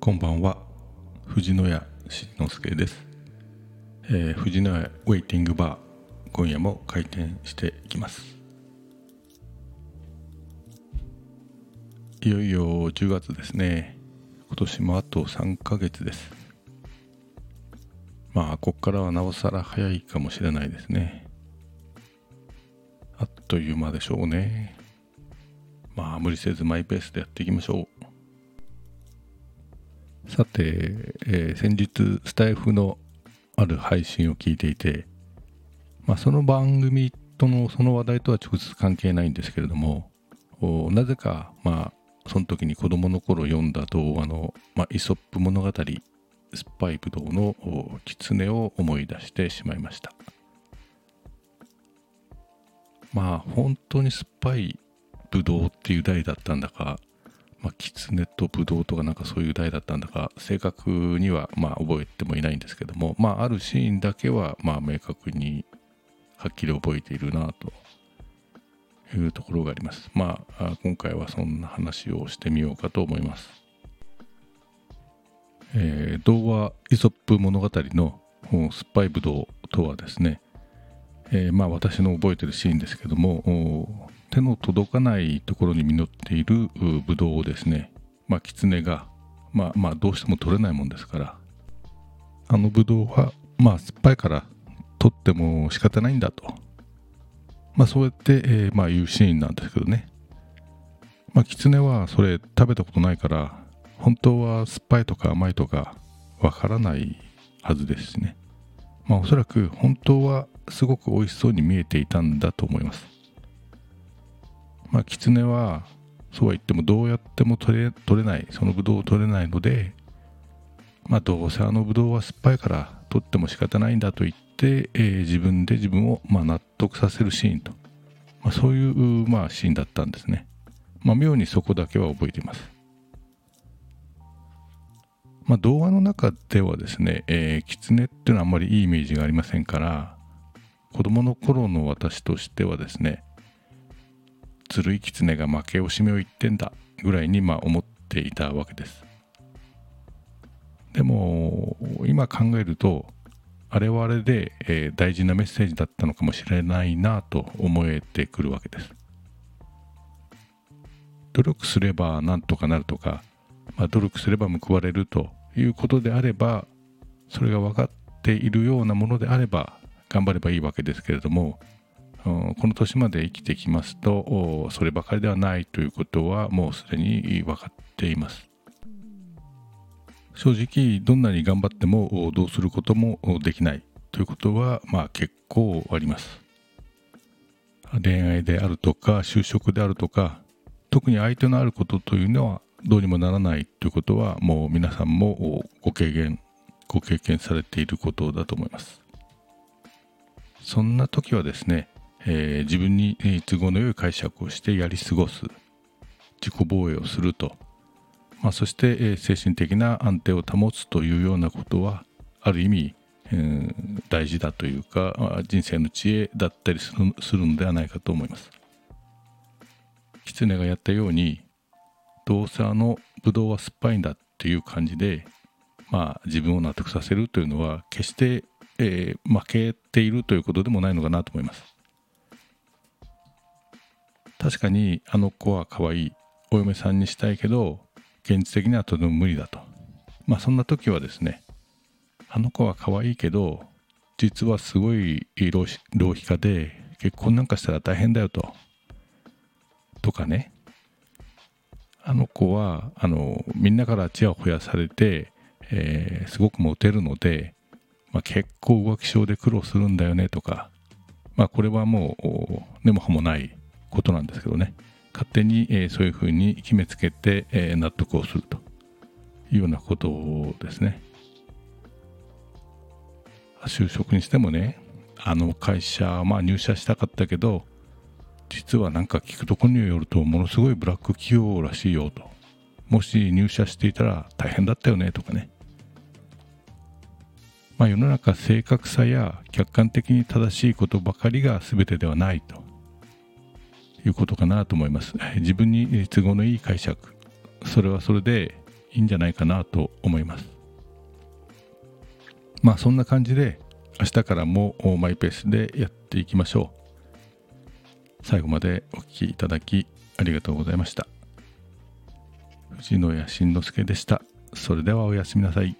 こんばんは。藤野屋しんのすけです、えー、藤野屋ウェイティングバー今夜も開店していきます。いよいよ10月ですね。今年もあと3ヶ月です。まあこっからはなおさら早いかもしれないですね。あっという間でしょうね。まあ無理せずマイペースでやっていきましょう。さて、えー、先日スタイフのある配信を聞いていて、まあ、その番組とのその話題とは直接関係ないんですけれどもなぜかまあその時に子供の頃読んだ童話の、まあ、イソップ物語酸っぱいぶどうの狐を思い出してしまいました。まあ本当に酸っぱいぶどうっていう題だったんだかまあ、狐とブドウとかなんかそういう題だったんだか正確にはまあ覚えてもいないんですけども、まあ、あるシーンだけはまあ明確にはっきり覚えているなというところがあります。まあ今回はそんな話をしてみようかと思います。えー、童話イソップ物語の酸っぱいブドウとはですね、えー、まあ私の覚えてるシーンですけども手の届かないところに実っているブドウをですね、まあ、狐が、まあ、まあ、どうしても取れないもんですから、あのブドウは、まあ、酸っぱいから取っても仕方ないんだと。まあ、そうやって、えー、まあ、言うシーンなんですけどね。まあ、狐はそれ食べたことないから、本当は酸っぱいとか甘いとかわからないはずですしね。まあ、おそらく本当はすごく美味しそうに見えていたんだと思います。まあ狐はそうは言ってもどうやっても取れ取れないそのブドウを取れないのでまあどうせあのブドウは酸っぱいから取っても仕方ないんだと言って、えー、自分で自分をまあ納得させるシーンと、まあ、そういうまあシーンだったんですね。まあ、妙にそこだけは覚えています。まあ、動画の中ではですね、えー、狐っていうのはあんまりいいイメージがありませんから子供の頃の私としてはですねずるい狐が負け惜しみを言ってんだぐらいにまあ思っていたわけです。でも今考えるとあれはあれで、えー、大事なメッセージだったのかもしれないなと思えてくるわけです。努力すればなんとかなるとか、まあ、努力すれば報われるということであればそれが分かっているようなものであれば頑張ればいいわけですけれどもこの年まで生きてきますとそればかりではないということはもうすでに分かっています。正直どんなに頑張ってもどうすることもできないということはまあ結構あります。恋愛であるとか就職であるとか特に相手のあることというのはどうにもならないということはもう皆さんもご経験ご経験されていることだと思います。そんな時はですねえー、自分に都合の良い解釈をしてやり過ごす自己防衛をすると、まあ、そして、えー、精神的な安定を保つというようなことはある意味、えー、大事だというか人生の知恵だったりするするのではないかと思います。狐がやったようにどうせあのブドウは酸っぱいんだっていう感じで、まあ、自分を納得させるというのは決して、えー、負けているということでもないのかなと思います。確かにあの子は可愛い。お嫁さんにしたいけど現実的にはとても無理だと。まあそんな時はですねあの子は可愛いけど実はすごい浪費家で結婚なんかしたら大変だよと。とかね。あの子はあのみんなからちやほやされて、えー、すごくモテるので、まあ、結構浮気症で苦労するんだよねとか。まあこれはもう根も葉もないことなんですけどね。勝手に、え、そういうふうに決めつけて、え、納得をするというようなことですね。就職にしてもねあの会社まあ入社したかったけど実はなんか聞くところによるとものすごいブラック企業らしいよと。もし入社していたら大変だったよねとかね。まあ世の中正確さや客観的に正しいことばかりが全てではないと。いうことかなと思います。自分に都合のいい解釈、それはそれでいいんじゃないかなと思います。まあそんな感じで明日からもマイペースでやっていきましょう。最後までお聴きいただきありがとうございました。藤野谷慎之介でした。それではおやすみなさい。